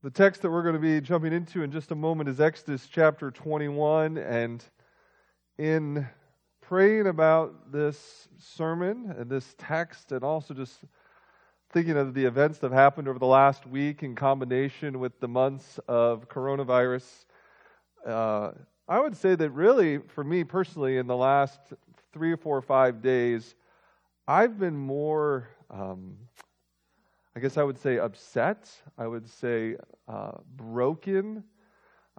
The text that we're going to be jumping into in just a moment is Exodus chapter 21. And in praying about this sermon and this text, and also just thinking of the events that have happened over the last week in combination with the months of coronavirus, uh, I would say that really, for me personally, in the last three or four or five days, I've been more. Um, I guess I would say upset. I would say uh, broken.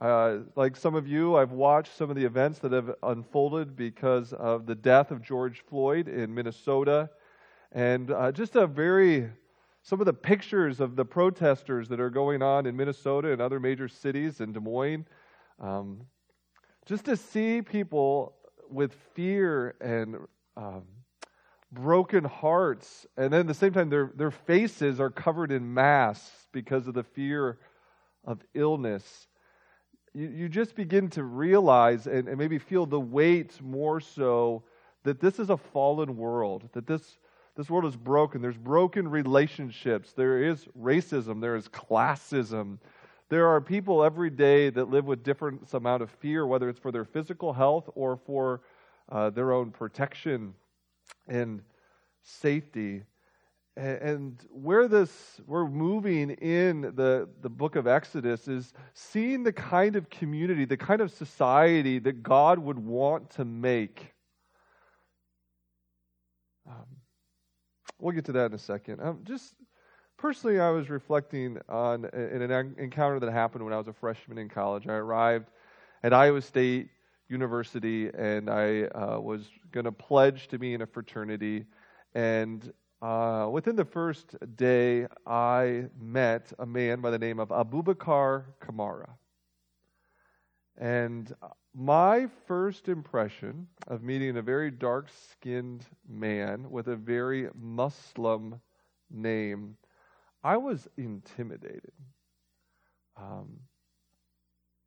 Uh, like some of you, I've watched some of the events that have unfolded because of the death of George Floyd in Minnesota. And uh, just a very, some of the pictures of the protesters that are going on in Minnesota and other major cities in Des Moines. Um, just to see people with fear and um, broken hearts. And then at the same time, their, their faces are covered in masks because of the fear of illness. You, you just begin to realize and, and maybe feel the weight more so that this is a fallen world, that this, this world is broken. There's broken relationships, there is racism, there is classism. There are people every day that live with different amount of fear, whether it's for their physical health or for uh, their own protection and safety. And where this we're moving in the, the book of Exodus is seeing the kind of community, the kind of society that God would want to make. Um, we'll get to that in a second. Um, just personally, I was reflecting on an encounter that happened when I was a freshman in college. I arrived at Iowa State University, and I uh, was going to pledge to be in a fraternity. And uh, within the first day, I met a man by the name of Abubakar Kamara. And my first impression of meeting a very dark skinned man with a very Muslim name, I was intimidated. Um,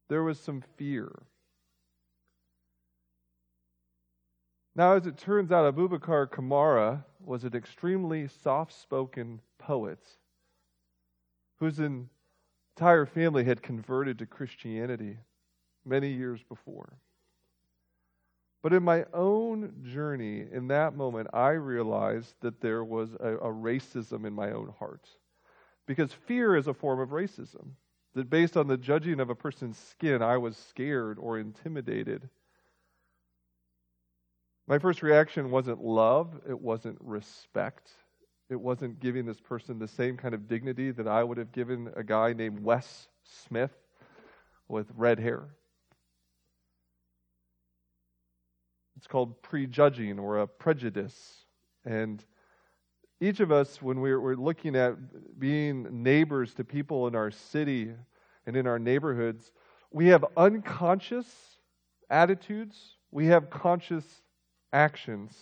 there was some fear. Now, as it turns out, Abubakar Kamara was an extremely soft spoken poet whose entire family had converted to Christianity many years before. But in my own journey, in that moment, I realized that there was a, a, racism in my own heart. Because fear is a form of racism. That based on the judging of a person's skin, I was scared or intimidated my first reaction wasn't love, it wasn't respect. It wasn't giving this person the same kind of dignity that I would have given a guy named Wes Smith with red hair. It's called prejudging or a prejudice. And each of us, when we're, we're looking at being neighbors to people in our city and in our neighborhoods, we have unconscious attitudes, we have conscious actions.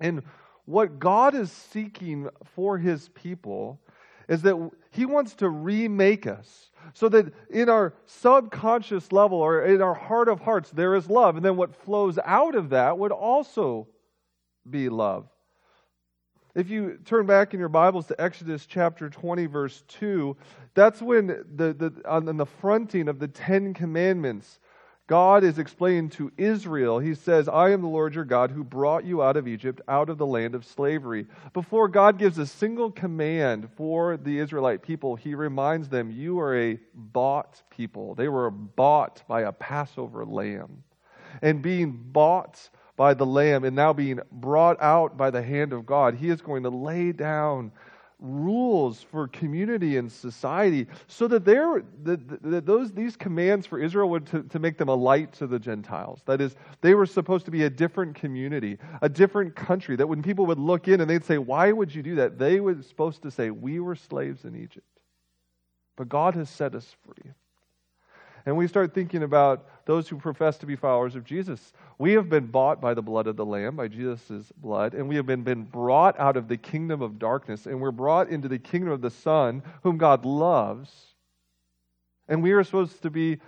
And what God is seeking for his people is that he wants to remake us so that in our subconscious level or in our heart of hearts there is love. And then what flows out of that would also be love. If you turn back in your Bibles to Exodus chapter 20, verse 2, that's when the, the, on the fronting of the Ten Commandments, God is explaining to Israel, He says, I am the Lord your God who brought you out of Egypt, out of the land of slavery. Before God gives a single command for the Israelite people, He reminds them, You are a bought people. They were bought by a Passover lamb. And being bought by the lamb and now being brought out by the hand of God, He is going to lay down rules for community and society so that, they're, that, those, these commands for Israel were to, to make them a light to the Gentiles. That is, they were supposed to be a different community, a different country, that when people would look in and they'd say, Why would you do that? They were supposed to say, We were slaves in Egypt. But God has set us free. And we start thinking about those who profess to be followers of Jesus. We have been bought by the blood of the Lamb, by Jesus' blood, and we have been, been brought out of the kingdom of darkness, and we're brought into the kingdom of the Son, whom God loves. And we are supposed to be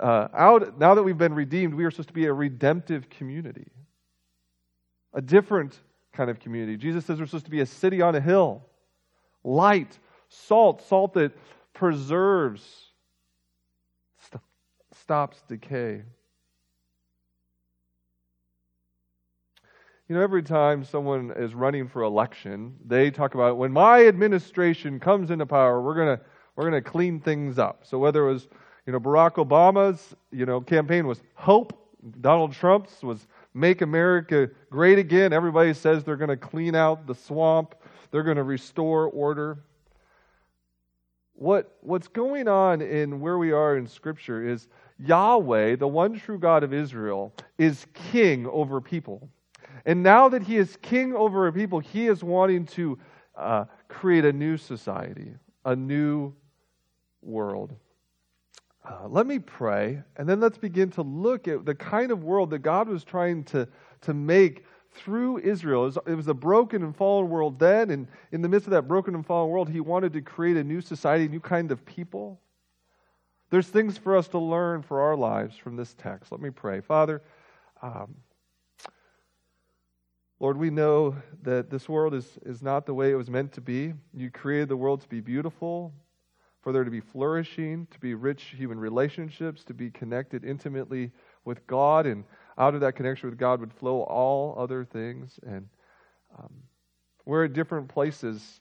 uh, out, now that we've been redeemed, we are supposed to be a redemptive community, a different kind of community. Jesus says we're supposed to be a city on a hill, light, salt, salt that preserves, stops decay. You know, every time someone is running for election, they talk about when my administration comes into power, we're to we're to clean things up. So whether it was, you know, Barack Obama's, you know, campaign was hope, Donald Trump's was make America great again. Everybody says they're to clean out the swamp, they're to restore order. What, what's going on in where we are in Scripture is Yahweh, the one true God of Israel, is king over people. And now that he is king over a people, he is wanting to uh, create a new society, a new world. Uh, let me pray, and then let's begin to look at the kind of world that God was trying to, to make through Israel. It was, a broken and fallen world then, and in the midst of that broken and fallen world, He wanted to create a new society, a new kind of people. There's things for us to learn for our lives from this text. Let me pray. Father, um, Lord, we know that this world is, is not the way it was meant to be. You created the world to be beautiful, for there to be flourishing, to be rich human relationships, to be connected intimately with God, and out of that connection with God would flow all other things. And um, we're at different places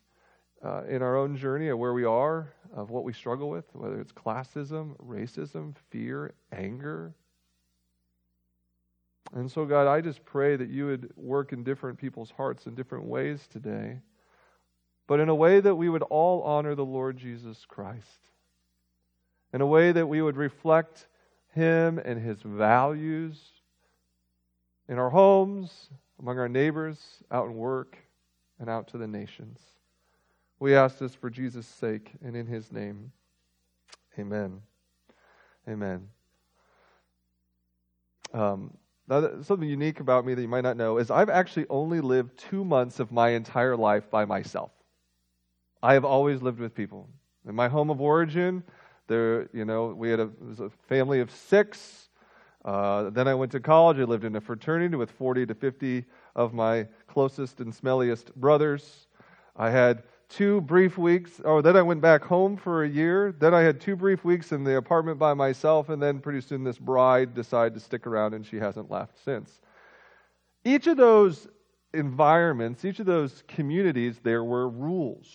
uh, in our own journey of where we are, of what we struggle with, whether it's classism, racism, fear, anger, and so, God, I just pray that you would work in different people's hearts in different ways today, but in a way that we would all honor the Lord Jesus Christ, in a way that we would reflect him and his values in our homes, among our neighbors, out in work, and out to the nations. We ask this for Jesus' sake and in his name. Amen. Amen. Um, now, something unique about me that you might not know is I've actually only lived two months of my entire life by myself. I have always lived with people. In my home of origin, there, you know, we had a, a family of six. Uh, then I went to college. I lived in a fraternity with 40 to 50 of my closest and smelliest brothers. I had two brief weeks, oh, then I went back home for a year. Then I had two brief weeks in the apartment by myself, and then pretty soon this bride decided to stick around, and she hasn't left since. Each of those environments, each of those communities, there were rules,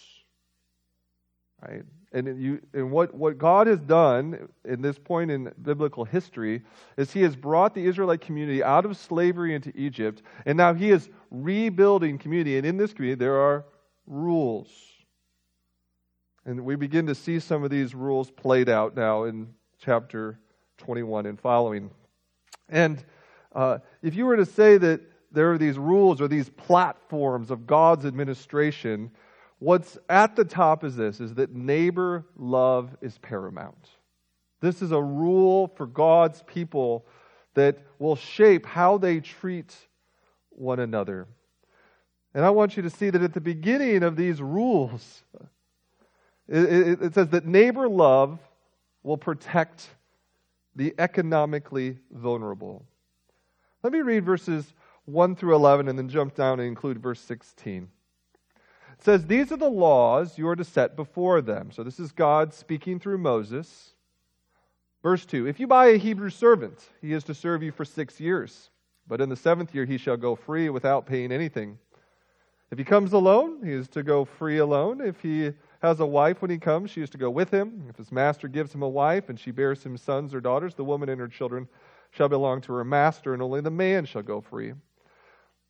right? And, you, and what, what God has done in this point in biblical history is He has brought the Israelite community out of slavery into Egypt, and now He is rebuilding community. And in this community, there are rules. And we begin to see some of these rules played out now in chapter 21 and following. And uh, if you were to say that there are these rules or these platforms of God's administration, what's at the top is this is that neighbor love is paramount. This is a rule for God's people that will shape how they treat one another. And I want you to see that at the beginning of these rules, it, it, says that neighbor love will protect the economically vulnerable. Let me read verses 1 through 11 and then jump down and include verse 16. Says, These are the laws you are to set before them. So this is God speaking through Moses. Verse 2 If you buy a Hebrew servant, he is to serve you for six years, but in the seventh year he shall go free without paying anything. If he comes alone, he is to go free alone. If he has a wife when he comes, she is to go with him. If his master gives him a wife and she bears him sons or daughters, the woman and her children shall belong to her master, and only the man shall go free.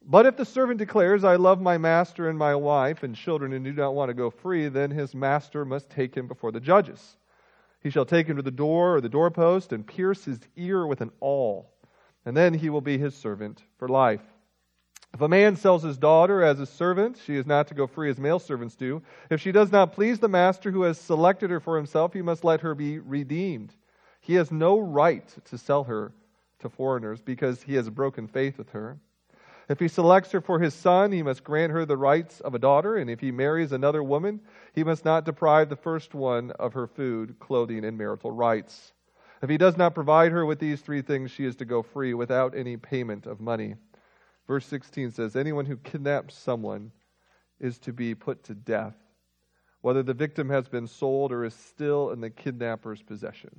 But if the servant declares, I love my master and my wife and children and do not want to go free, then his master must take him before the judges. He shall take him to the door or the doorpost and pierce his ear with an awl, and then he will be his servant for life. If a man sells his daughter as a servant, she is not to go free as male servants do. If she does not please the master who has selected her for himself, he must let her be redeemed. He has no right to sell her to foreigners because he has broken faith with her. If he selects her for his son, he must grant her the rights of a daughter, and if he marries another woman, he must not deprive the first one of her food, clothing, and marital rights. If he does not provide her with these three things, she is to go free without any payment of money. Verse 16 says, Anyone who kidnaps someone is to be put to death. whether the victim has been sold or is still in the kidnapper's possession.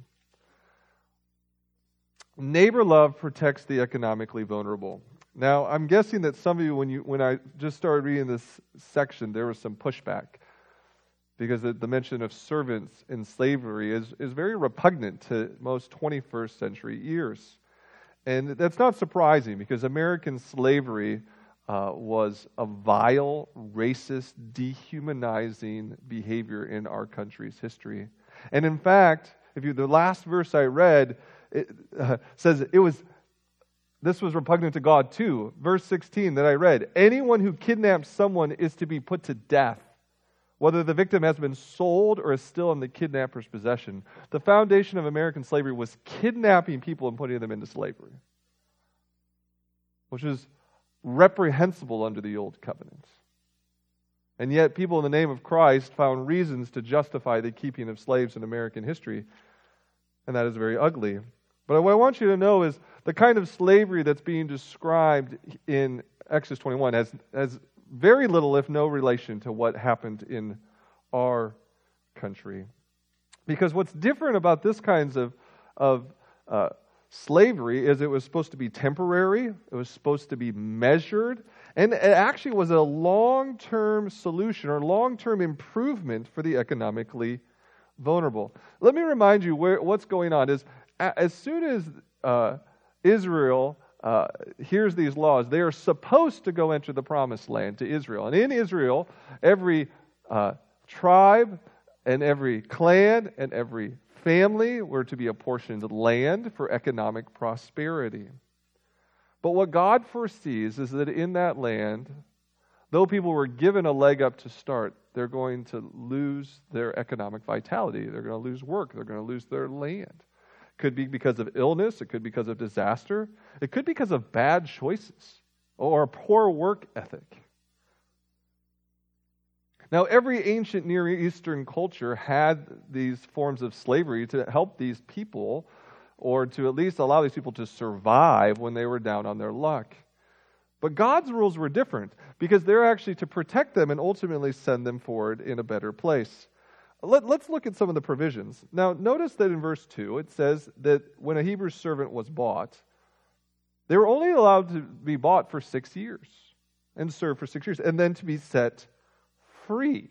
Neighbor love protects the economically vulnerable. Now, I'm guessing that some of you, when, you, when I just started reading this section, there was some pushback because the, the mention of servants in slavery is, is very repugnant to most 21st century ears. And that's not surprising because American slavery uh, was a vile, racist, dehumanizing behavior in our country's history. And in fact, if you the last verse I read it, uh, says it was this was repugnant to God too. Verse 16 that I read, anyone who kidnaps someone is to be put to death whether the victim has been sold or is still in the kidnapper's possession. The foundation of American slavery was kidnapping people and putting them into slavery, which is reprehensible under the old covenant. And yet, people in the name of Christ found reasons to justify the keeping of slaves in American history, and that is very ugly. But what I want you to know is the kind of slavery that's being described in Exodus 21 has, has very little, if no, relation to what happened in our country. Because what's different about this kinds of, of uh, slavery is it was supposed to be temporary, it was supposed to be measured, and it actually was a long term solution or long term improvement for the economically vulnerable. Let me remind you where, what's going on is as soon as uh, Israel uh, hears these laws. They are supposed to go enter the promised land to Israel. And in Israel, every uh, tribe and every clan and every family were to be apportioned land for economic prosperity. But what God foresees is that in that land, though people were given a leg up to start, they're going to lose their economic vitality. They're going to lose work. They're going to lose their land. Could be because of illness, it could be because of disaster, it could be because of bad choices or a poor work ethic. Now, every ancient Near Eastern culture had these forms of slavery to help these people or to at least allow these people to survive when they were down on their luck. But God's rules were different because they're actually to protect them and ultimately send them forward in a better place. Let, us look at some of the provisions. Now, notice that in verse 2, it says that when a Hebrew servant was bought, they were only allowed to be bought for six years and serve for six years, and then to be set free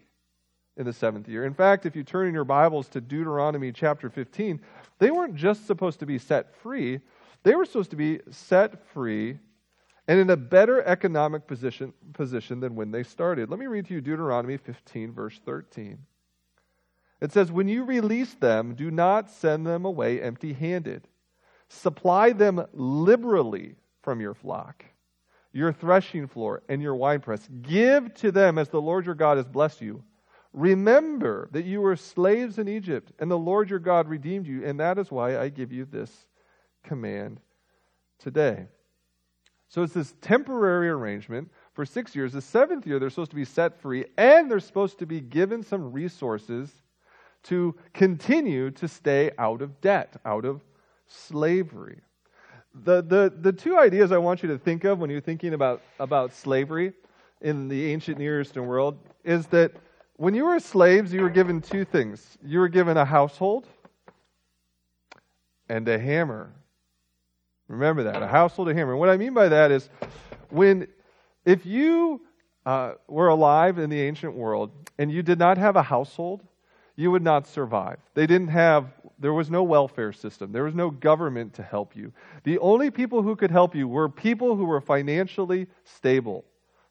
in the seventh year. In fact, if you turn in your Bibles to Deuteronomy chapter 15, they weren't just supposed to be set free, they were supposed to be set free and in a better economic position, position than when they started. Let me read to you Deuteronomy 15, verse 13. It says, When you release them, do not send them away empty handed. Supply them liberally from your flock, your threshing floor, and your winepress. Give to them as the Lord your God has blessed you. Remember that you were slaves in Egypt, and the Lord your God redeemed you, and that is why I give you this command today. So it's this temporary arrangement for six years. The seventh year, they're supposed to be set free, and they're supposed to be given some resources to continue to stay out of debt, out of slavery. The, the, the two ideas I want you to think of when you're thinking about, about slavery in the ancient Near Eastern world is that when you were slaves, you were given two things. You were given a household and a hammer. Remember that, a household, and a hammer. And what I mean by that is when, if you uh, were alive in the ancient world and you did not have a household, you would not survive. They didn't have, there was no welfare system, there was no government to help you. The only people who could help you were people who were financially stable,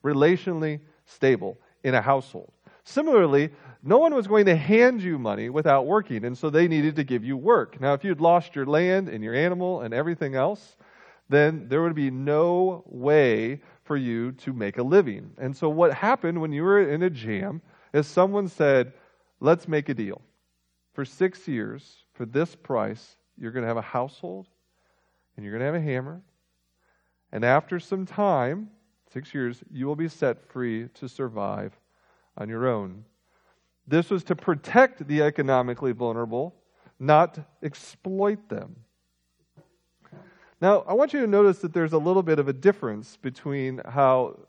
relationally stable in a household. Similarly, no one was going to hand you money without working, and so they needed to give you work. Now, if you'd lost your land and your animal and everything else, then there would be no way for you to make a living. And so, what happened when you were in a jam is someone said, Let's make a deal. For six years, for this price, you're going to have a household and you're going to have a hammer. And after some time, six years, you will be set free to survive on your own. This was to protect the economically vulnerable, not exploit them. Now, I want you to notice that there's a little bit of a difference between how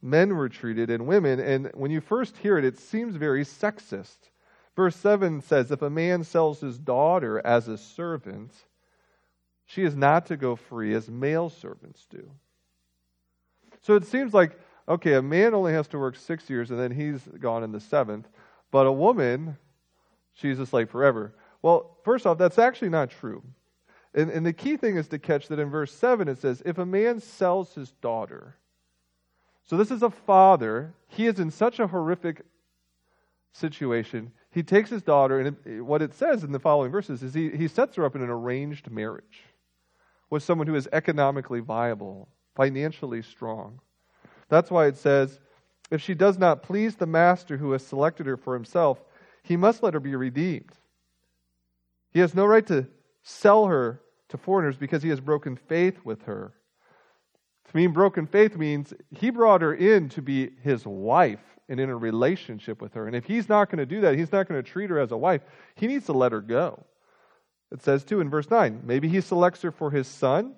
men were treated and women. And when you first hear it, it seems very sexist. Verse 7 says, If a man sells his daughter as a servant, she is not to go free as male servants do. So it seems like, okay, a man only has to work six years and then he's gone in the seventh, but a woman, she's a slave forever. Well, first off, that's actually not true. And, and the key thing is to catch that in verse 7 it says, If a man sells his daughter, so this is a father, he is in such a horrific situation. He takes his daughter, and what it says in the following verses is he, he sets her up in an arranged marriage with someone who is economically viable, financially strong. That's why it says, if she does not please the master who has selected her for himself, he must let her be redeemed. He has no right to sell her to foreigners because he has broken faith with her. To mean broken faith means he brought her in to be his wife and in a relationship with her. And if he's not going to do that, he's not going to treat her as a wife, he needs to let her go. It says, too, in verse 9 maybe he selects her for his son,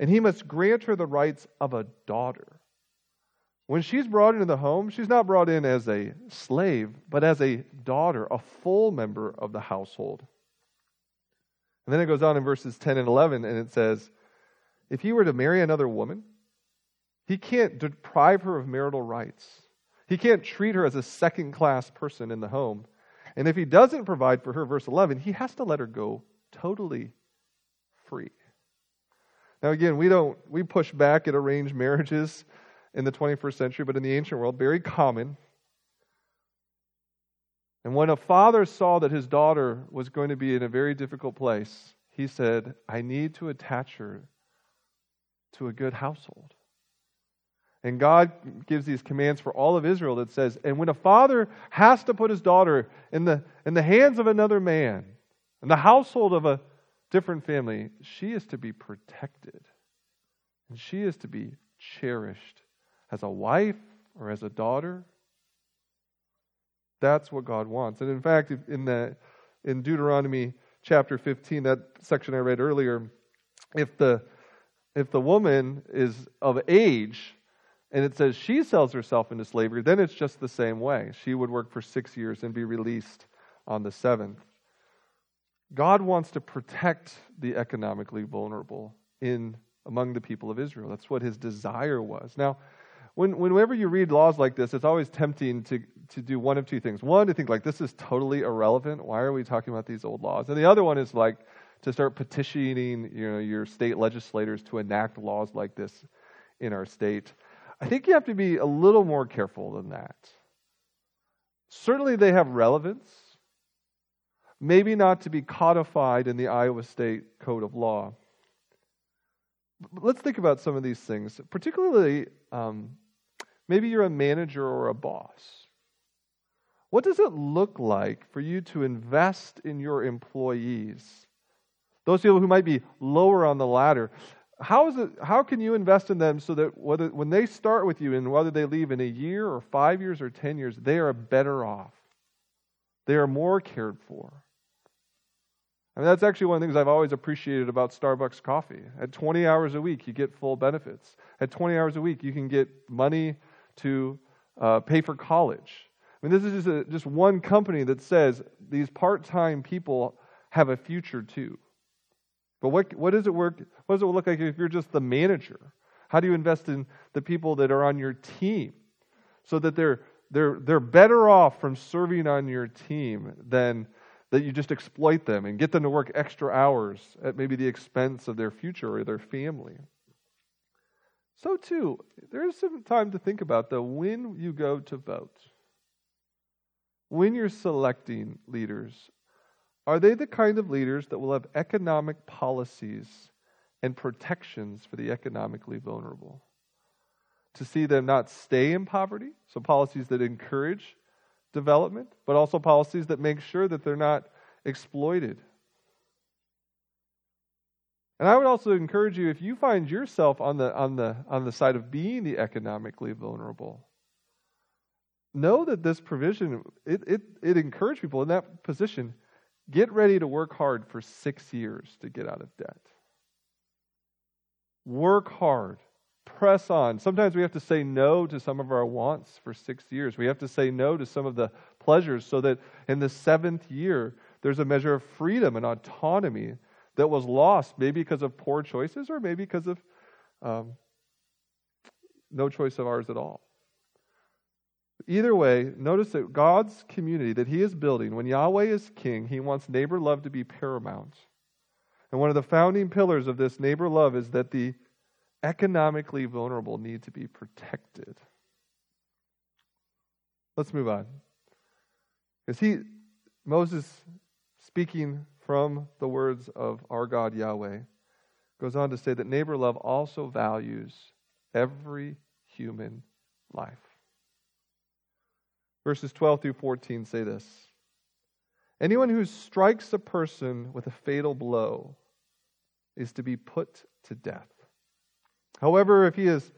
and he must grant her the rights of a daughter. When she's brought into the home, she's not brought in as a slave, but as a daughter, a full member of the household. And then it goes on in verses 10 and 11, and it says, If he were to marry another woman, he can't deprive her of marital rights. He can't treat her as a second class person in the home. And if he doesn't provide for her, verse 11, he has to let her go totally free. Now, again, we don't, we push back at arranged marriages in the 21st century, but in the ancient world, very common. And when a father saw that his daughter was going to be in a very difficult place, he said, I need to attach her to a good household. And God gives these commands for all of Israel that says, and when a father has to put his daughter in the, in the hands of another man, in the household of a different family, she is to be protected. And she is to be cherished as a wife or as a daughter. That's what God wants. And in fact, in, the, in Deuteronomy chapter 15, that section I read earlier, if the, if the woman is of age and it says she sells herself into slavery, then it's just the same way. She would work for six years and be released on the seventh. God wants to protect the economically vulnerable in among the people of Israel. That's what his desire was. Now, when, whenever you read laws like this, it's always tempting to, to do one of two things. One, to think like this is totally irrelevant. Why are we talking about these old laws? And the other one is like to start petitioning you know, your state legislators to enact laws like this in our state. I think you have to be a little more careful than that. Certainly, they have relevance, maybe not to be codified in the Iowa State Code of Law. But let's think about some of these things, particularly um, Maybe you're a manager or a boss. What does it look like for you to invest in your employees? Those people who might be lower on the ladder. How, is it, how can you invest in them so that whether, when they start with you and whether they leave in a year or five years or 10 years, they are better off? They are more cared for. I mean, that's actually one of the things I've always appreciated about Starbucks coffee. At 20 hours a week, you get full benefits. At 20 hours a week, you can get money to uh, pay for college. I mean, this is just, a, just one company that says these part time people have a future too. But what, what, does it work, what does it look like if you're just the manager? How do you invest in the people that are on your team so that they're, they're, they're better off from serving on your team than that you just exploit them and get them to work extra hours at maybe the expense of their future or their family? So, too, there is some time to think about, though, when you go to vote, when you're selecting leaders, are they the kind of leaders that will have economic policies and protections for the economically vulnerable? To see them not stay in poverty, so policies that encourage development, but also policies that make sure that they're not exploited and I would also encourage you if you find yourself on the, on the, on the side of being the economically vulnerable, know that this provision, it, it, it encouraged people in that position, get ready to work hard for six years to get out of debt. Work hard press on. Sometimes we have to say no to some of our wants for six years. We have to say no to some of the pleasures so that in the seventh year, there's a measure of freedom and autonomy that was lost, maybe because of poor choices or maybe because of um, no choice of ours at all. Either way, notice that God's community that He is building, when Yahweh is king, He wants neighbor love to be paramount. And one of the founding pillars of this neighbor love is that the economically vulnerable need to be protected. Let's move on. Because he, Moses, speaking from the words of our God Yahweh, goes on to say that neighbor love also values every human life. Verses 12 through 14 say this Anyone who strikes a person with a fatal blow is to be put to death. However, if he is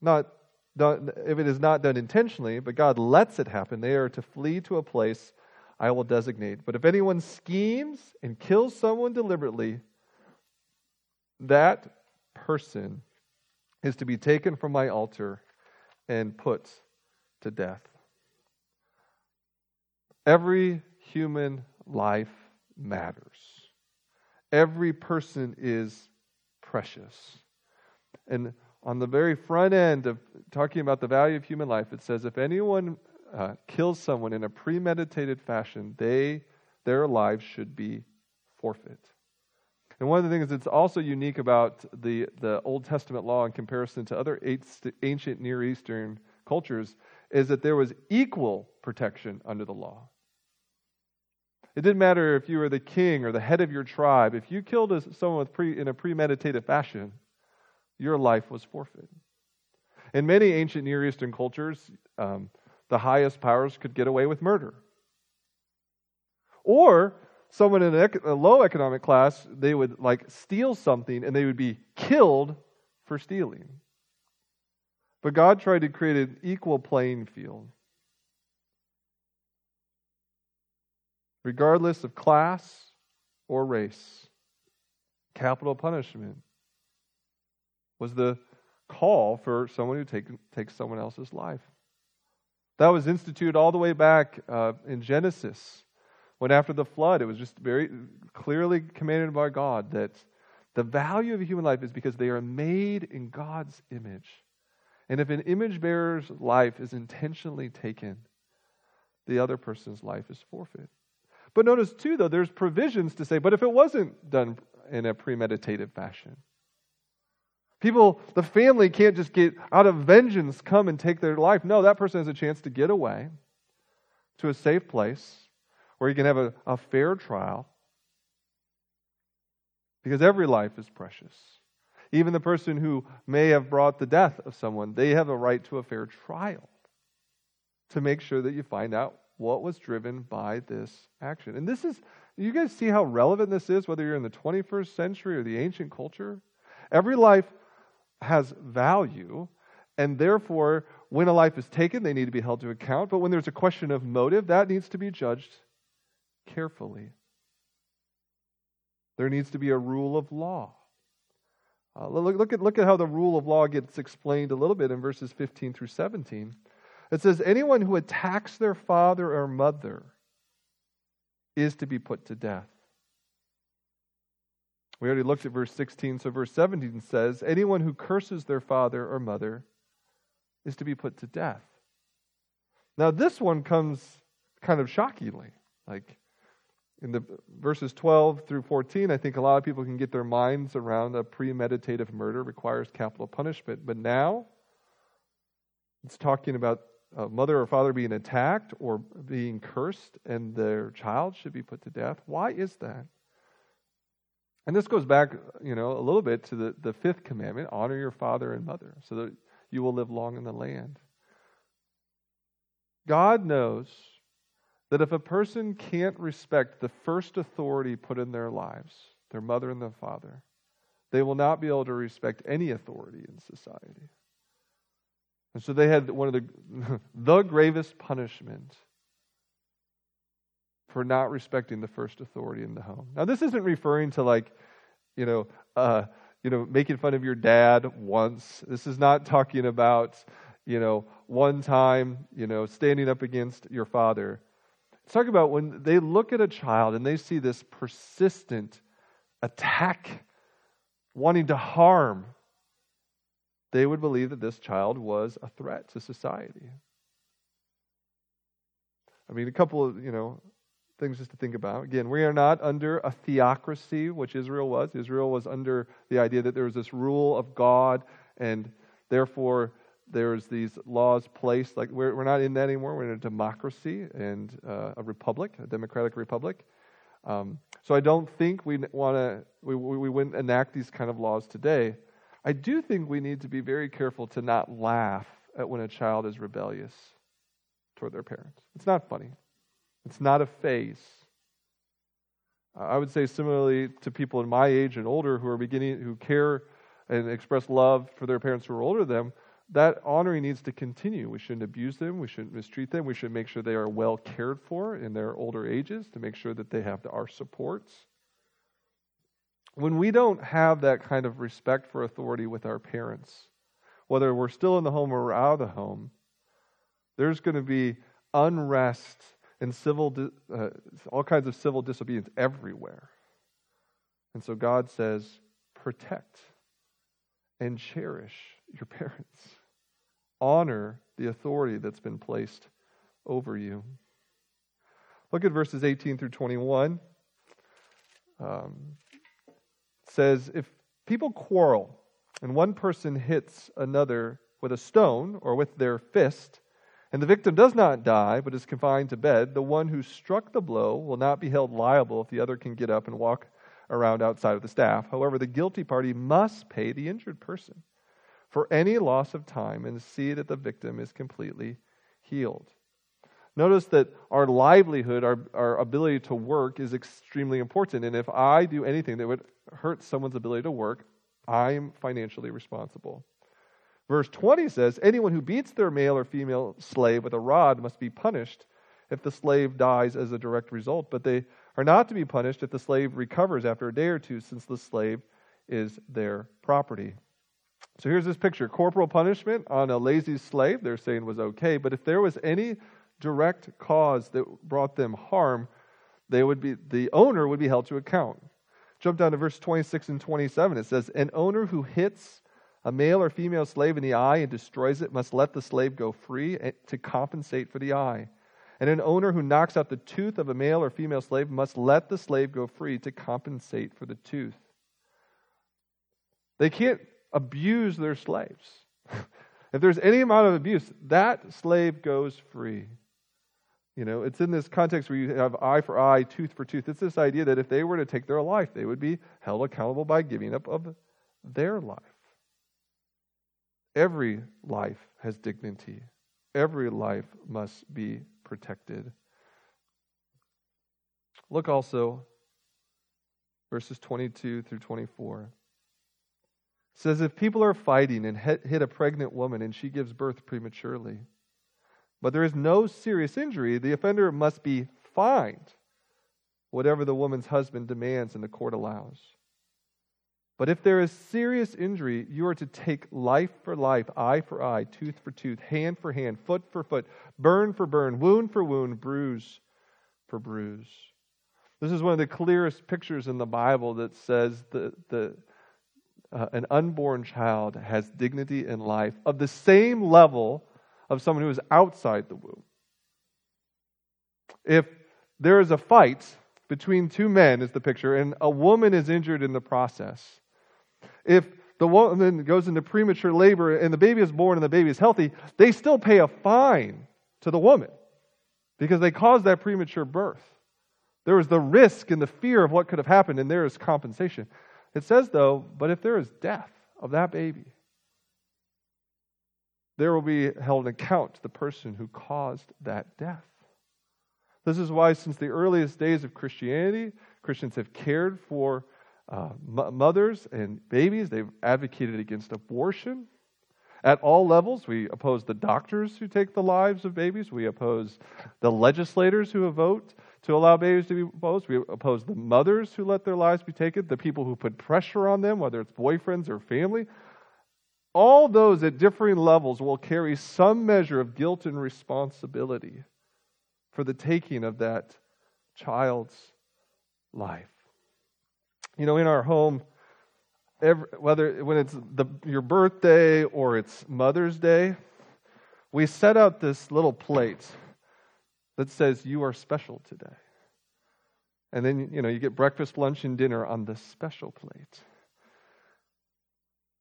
not done, if it is not done intentionally, but God lets it happen, they are to flee to a place I will designate. But if anyone schemes and kills someone deliberately, that person is to be taken from my altar and put to death. Every human life matters. Every person is precious. And on the very front end of talking about the value of human life, it says if anyone uh, kills someone in a premeditated fashion, they their lives should be forfeit. And one of the things that's also unique about the, the Old Testament law in comparison to other ancient Near Eastern cultures is that there was equal protection under the law. It didn't matter if you were the king or the head of your tribe. If you killed someone pre, in a premeditated fashion, your life was forfeit. In many ancient Near Eastern cultures, um, the highest powers could get away with murder. Or someone in a low economic class, they would like steal something and they would be killed for stealing. But God tried to create an equal playing field. Regardless of class or race, capital punishment was the call for someone who take, takes someone else's life. That was instituted all the way back uh, in Genesis, when after the flood, it was just very clearly commanded by God that the value of a human life is because they are made in God's image. And if an image bearer's life is intentionally taken, the other person's life is forfeit. But notice, too, though, there's provisions to say, but if it wasn't done in a premeditated fashion, People, the family can't just get out of vengeance come and take their life. No, that person has a chance to get away to a safe place where he can have a, a fair trial. Because every life is precious. Even the person who may have brought the death of someone, they have a right to a fair trial to make sure that you find out what was driven by this action. And this is, you guys see how relevant this is, whether you're in the 21st century or the ancient culture? Every life has value, and therefore, when a life is taken, they need to be held to account. But when there's a question of motive, that needs to be judged carefully. There needs to be a rule of law. Uh, look, look, at, look at how the rule of law gets explained a little bit in verses 15 through 17. It says, Anyone who attacks their father or mother is to be put to death. We already looked at verse 16, so verse 17 says, Anyone who curses their father or mother is to be put to death. Now, this one comes kind of shockingly. Like in the verses 12 through 14, I think a lot of people can get their minds around a premeditative murder requires capital punishment. But now, it's talking about a mother or father being attacked or being cursed, and their child should be put to death. Why is that? And this goes back, you know, a little bit to the, the fifth commandment honor your father and mother so that you will live long in the land. God knows that if a person can't respect the first authority put in their lives, their mother and their father, they will not be able to respect any authority in society. And so they had one of the, the gravest punishment for not respecting the first authority in the home. Now, this isn't referring to like, you know, uh, you know, making fun of your dad once. This is not talking about, you know, one time, you know, standing up against your father. It's talking about when they look at a child and they see this persistent attack, wanting to harm, they would believe that this child was a threat to society. I mean, a couple of, you know, things just to think about. Again, we are not under a theocracy, which Israel was. Israel was under the idea that there was this rule of God, and therefore there's these laws placed. Like we're, we're not in that anymore. We're in a democracy and uh, a republic, a democratic republic. Um, so I don't think we want to. We, we wouldn't enact these kind of laws today. I do think we need to be very careful to not laugh at when a child is rebellious toward their parents. It's not funny. It's not a phase. I would say similarly to people in my age and older who are beginning who care and express love for their parents who are older than them, that honoring needs to continue. We shouldn't abuse them. We shouldn't mistreat them. We should make sure they are well cared for in their older ages to make sure that they have our supports. When we don't have that kind of respect for authority with our parents, whether we're still in the home or we're out of the home, there's going to be unrest and civil, uh, all kinds of civil disobedience everywhere. And so God says, protect and cherish your parents honor the authority that's been placed over you. Look at verses 18 through 21. Um, says, If people quarrel and one person hits another with a stone or with their fist, and the victim does not die but is confined to bed, the one who struck the blow will not be held liable if the other can get up and walk around outside of the staff. However, the guilty party must pay the injured person for any loss of time and see that the victim is completely healed. Notice that our livelihood, our, our ability to work, is extremely important. And if I do anything that would hurt someone's ability to work, I'm financially responsible. Verse 20 says Anyone who beats their male or female slave with a rod must be punished if the slave dies as a direct result, but they are not to be punished if the slave recovers after a day or two, since the slave is their property. So here's this picture corporal punishment on a lazy slave, they're saying was okay, but if there was any direct cause that brought them harm, they would be, the owner would be held to account. Jump down to verse 26 and 27. It says, An owner who hits a male or female slave in the eye and destroys it must let the slave go free to compensate for the eye. And an owner who knocks out the tooth of a male or female slave must let the slave go free to compensate for the tooth. They can't abuse their slaves. if there's any amount of abuse, that slave goes free. You know, it's in this context where you have eye for eye, tooth for tooth. It's this idea that if they were to take their life, they would be held accountable by giving up of their life. Every life has dignity. Every life must be protected. Look also verses 22 through 24 says if people are fighting and hit a pregnant woman and she gives birth prematurely, but there is no serious injury, the offender must be fined whatever the woman's husband demands and the court allows. But if there is serious injury, you are to take life for life, eye for eye, tooth for tooth, hand for hand, foot for foot, burn for burn, wound for wound, bruise for bruise. This is one of the clearest pictures in the Bible that says the, the, uh, an unborn child has dignity in life of the same level of someone who is outside the womb. If there is a fight between two men, is the picture, and a woman is injured in the process, if the woman goes into premature labor and the baby is born and the baby is healthy, they still pay a fine to the woman because they caused that premature birth. There was the risk and the fear of what could have happened, and there is compensation. It says, though, but if there is death of that baby, there will be held an account to the person who caused that death. This is why, since the earliest days of Christianity, Christians have cared for uh, m- mothers and babies. They've advocated against abortion. At all levels, we oppose the doctors who take the lives of babies. We oppose the legislators who vote to allow babies to be opposed. We oppose the mothers who let their lives be taken, the people who put pressure on them, whether it's boyfriends or family. All those at differing levels will carry some measure of guilt and responsibility for the taking of that child's life. You know, in our home, every, whether when it's the, your birthday or it's Mother's Day, we set out this little plate that says, You are special today. And then, you know, you get breakfast, lunch, and dinner on this special plate.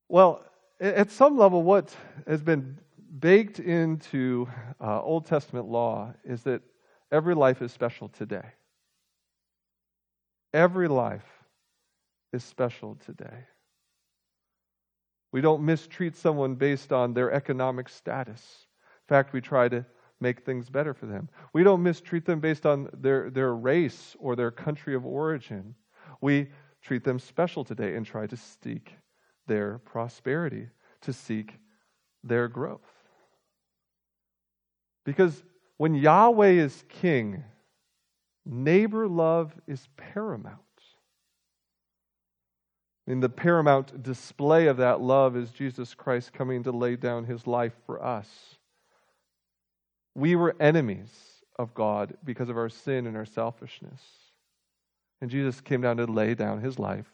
Well, at some level, what has been baked into uh, Old Testament law is that every life is special today. Every life is special today. We don't mistreat someone based on their economic status. In fact, we try to make things better for them. We don't mistreat them based on their, their race or their country of origin. We treat them special today and try to seek their prosperity, to seek their growth. Because when Yahweh is king, neighbor love is paramount. And the paramount display of that love is Jesus Christ coming to lay down his life for us. We were enemies of God because of our sin and our selfishness. And Jesus came down to lay down his life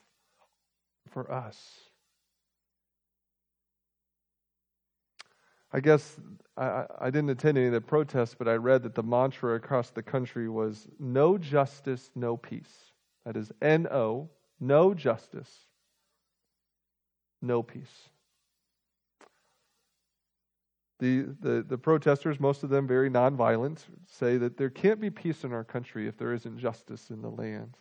for us. I guess I, I, didn't attend any of the protests, but I read that the mantra across the country was no justice, no peace. That is N O, no justice, no peace. The, the, the protesters, most of them very nonviolent, say that there can't be peace in our country if there isn't justice in the land.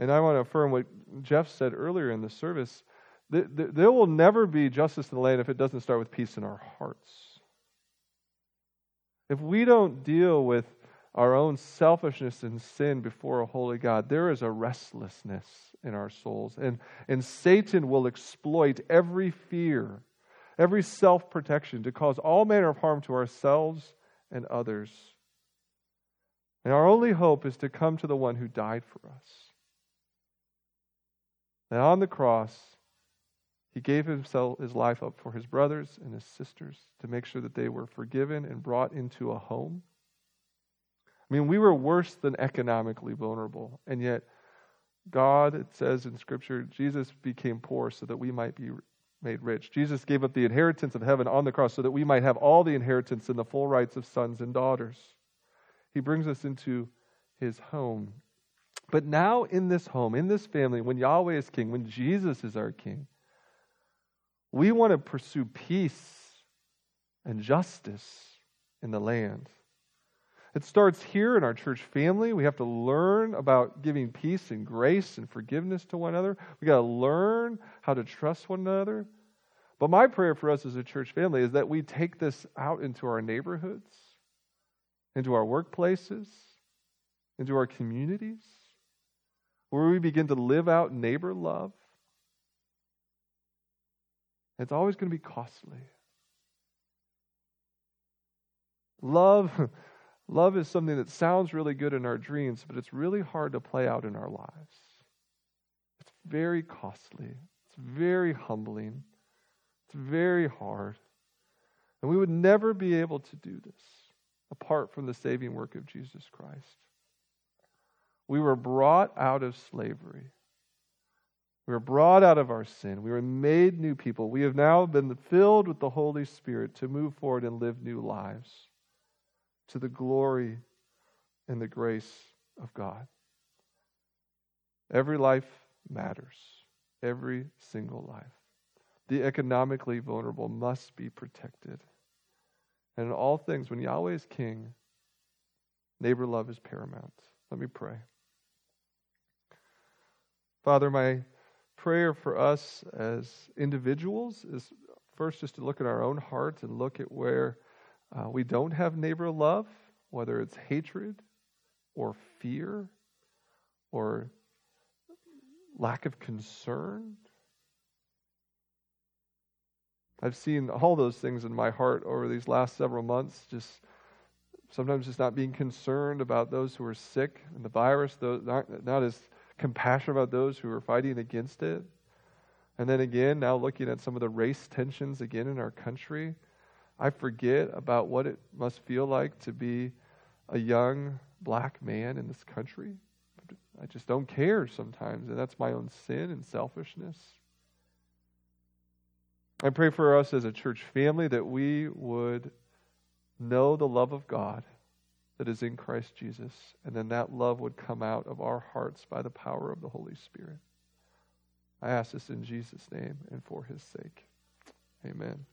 And I want to affirm what Jeff said earlier in the service. There will never be justice in the land if it doesn't start with peace in our hearts. If we don't deal with our own selfishness and sin before a holy God, there is a restlessness in our souls. And, and Satan will exploit every fear, every self protection to cause all manner of harm to ourselves and others. And our only hope is to come to the one who died for us. And on the cross, he gave himself his life up for his brothers and his sisters to make sure that they were forgiven and brought into a home. I mean, we were worse than economically vulnerable, and yet God, it says in Scripture, Jesus became poor so that we might be made rich. Jesus gave up the inheritance of heaven on the cross so that we might have all the inheritance and the full rights of sons and daughters. He brings us into his home. But now, in this home, in this family, when Yahweh is king, when Jesus is our king, we want to pursue peace and justice in the land. It starts here in our church family. We have to learn about giving peace and grace and forgiveness to one another. We got to learn how to trust one another. But my prayer for us as a church family is that we take this out into our neighborhoods, into our workplaces, into our communities, where we begin to live out neighbor love. It's always going to be costly. Love Love is something that sounds really good in our dreams, but it's really hard to play out in our lives. It's very costly, it's very humbling, it's very hard. And we would never be able to do this apart from the saving work of Jesus Christ. We were brought out of slavery. We were brought out of our sin. We were made new people. We have now been filled with the Holy Spirit to move forward and live new lives to the glory and the grace of God. Every life matters, every single life. The economically vulnerable must be protected. And in all things, when Yahweh is king, neighbor love is paramount. Let me pray. Father, my prayer for us as individuals is first just to look at our own hearts and look at where uh, we don't have neighbor love, whether it's hatred or fear or lack of concern. I've seen all those things in my heart over these last several months, just Sometimes just not being concerned about those who are sick and the virus, not, not as compassionate about those who are fighting against it. And then again, now looking at some of the race tensions again in our country, I forget about what it must feel like to be a young black man in this country. I just don't care sometimes, and that's my own sin and selfishness. I pray for us as a church family that we would know the love of God that is in Christ Jesus, and then that love would come out of our hearts by the power of the Holy Spirit. I ask this in Jesus' name and for his sake. Amen.